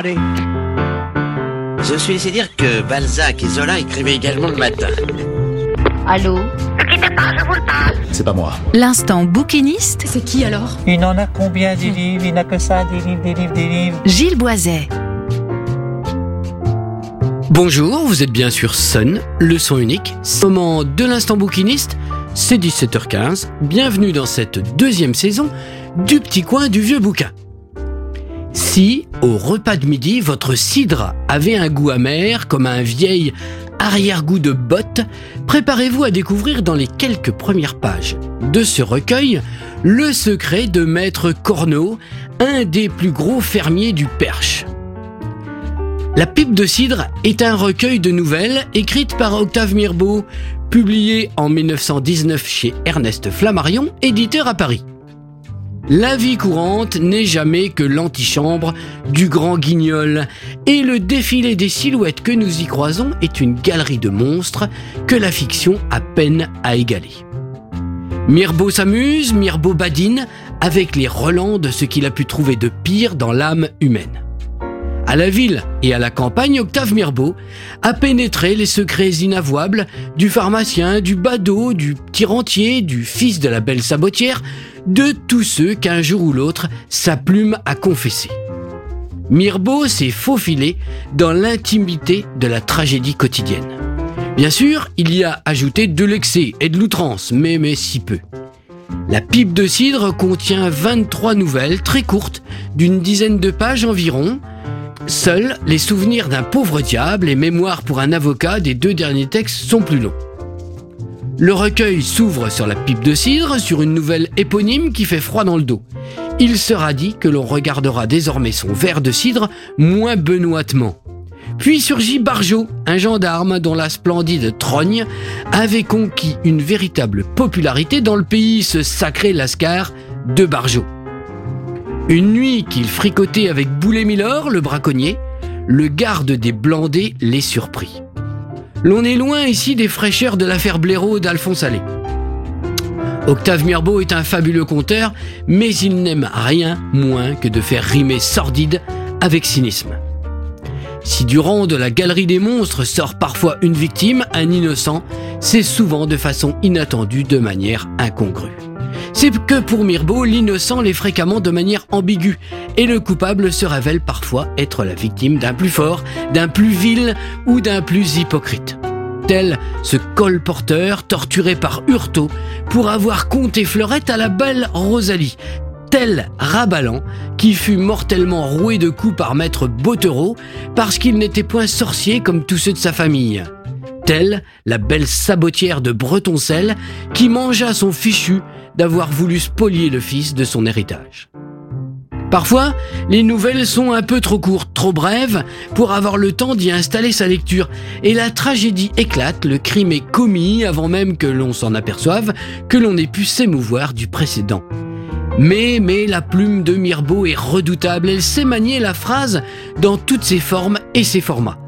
Allez. Je suis laissé dire que Balzac et Zola écrivaient également le matin. Allô C'est pas moi. L'instant bouquiniste, C'est qui alors? Il en a combien des livres? Il n'a que ça, des livres, des livres, des livres. Gilles Boiset. Bonjour, vous êtes bien sur Sun, le son unique. Moment de l'instant bouquiniste, c'est 17h15. Bienvenue dans cette deuxième saison du petit coin du vieux bouquin. Si, au repas de midi, votre cidre avait un goût amer comme un vieil arrière-goût de botte, préparez-vous à découvrir dans les quelques premières pages de ce recueil le secret de Maître Corneau, un des plus gros fermiers du Perche. La pipe de cidre est un recueil de nouvelles écrites par Octave Mirbeau, publié en 1919 chez Ernest Flammarion, éditeur à Paris. La vie courante n'est jamais que l'antichambre du grand guignol, et le défilé des silhouettes que nous y croisons est une galerie de monstres que la fiction a peine à égaler. Mirbeau s'amuse, Mirbeau badine avec les relents de ce qu'il a pu trouver de pire dans l'âme humaine. À la ville et à la campagne, Octave Mirbeau a pénétré les secrets inavouables du pharmacien, du badaud, du petit rentier, du fils de la belle sabotière, de tous ceux qu'un jour ou l'autre sa plume a confessé. Mirbeau s'est faufilé dans l'intimité de la tragédie quotidienne. Bien sûr, il y a ajouté de l'excès et de l'outrance, mais, mais si peu. La pipe de cidre contient 23 nouvelles très courtes, d'une dizaine de pages environ, Seuls les souvenirs d'un pauvre diable et mémoire pour un avocat des deux derniers textes sont plus longs. Le recueil s'ouvre sur la pipe de cidre, sur une nouvelle éponyme qui fait froid dans le dos. Il sera dit que l'on regardera désormais son verre de cidre moins benoîtement. Puis surgit Barjot, un gendarme dont la splendide trogne avait conquis une véritable popularité dans le pays, ce sacré Lascar de Barjot. Une nuit qu'il fricotait avec Boulet Milor, le braconnier, le garde des Blandés les surprit. L'on est loin ici des fraîcheurs de l'affaire Blaireau d'Alphonse Allais. Octave Mirbeau est un fabuleux conteur, mais il n'aime rien moins que de faire rimer sordide avec cynisme. Si du rang de la galerie des monstres sort parfois une victime, un innocent, c'est souvent de façon inattendue, de manière incongrue. C'est que pour Mirbeau, l'innocent l'est fréquemment de manière ambiguë, et le coupable se révèle parfois être la victime d'un plus fort, d'un plus vil ou d'un plus hypocrite. Tel ce colporteur torturé par Hurto pour avoir compté fleurette à la belle Rosalie, tel Rabalan qui fut mortellement roué de coups par maître Bottereau parce qu'il n'était point sorcier comme tous ceux de sa famille. Telle la belle sabotière de Bretoncelle qui mangea son fichu d'avoir voulu spolier le fils de son héritage. Parfois, les nouvelles sont un peu trop courtes, trop brèves, pour avoir le temps d'y installer sa lecture, et la tragédie éclate, le crime est commis avant même que l'on s'en aperçoive, que l'on ait pu s'émouvoir du précédent. Mais, mais la plume de Mirbeau est redoutable, elle sait manier la phrase dans toutes ses formes et ses formats.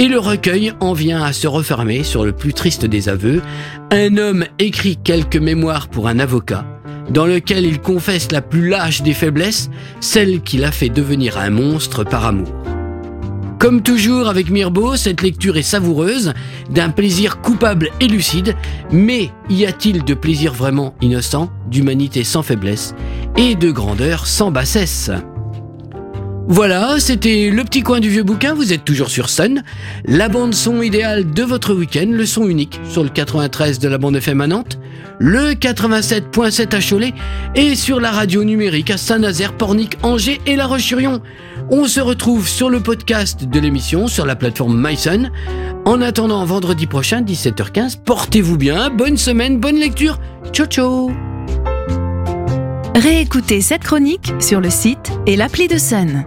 Et le recueil en vient à se refermer sur le plus triste des aveux. Un homme écrit quelques mémoires pour un avocat, dans lequel il confesse la plus lâche des faiblesses, celle qui l'a fait devenir un monstre par amour. Comme toujours avec Mirbeau, cette lecture est savoureuse, d'un plaisir coupable et lucide, mais y a-t-il de plaisir vraiment innocent, d'humanité sans faiblesse et de grandeur sans bassesse? Voilà, c'était le petit coin du vieux bouquin, vous êtes toujours sur Sun, la bande son idéale de votre week-end, le son unique sur le 93 de la bande FM à le 87.7 à Cholet et sur la radio numérique à Saint-Nazaire, Pornic, Angers et La Roche-sur-Yon. On se retrouve sur le podcast de l'émission sur la plateforme MySun. En attendant vendredi prochain, 17h15, portez-vous bien, bonne semaine, bonne lecture, ciao ciao Réécoutez cette chronique sur le site et l'appli de Sun.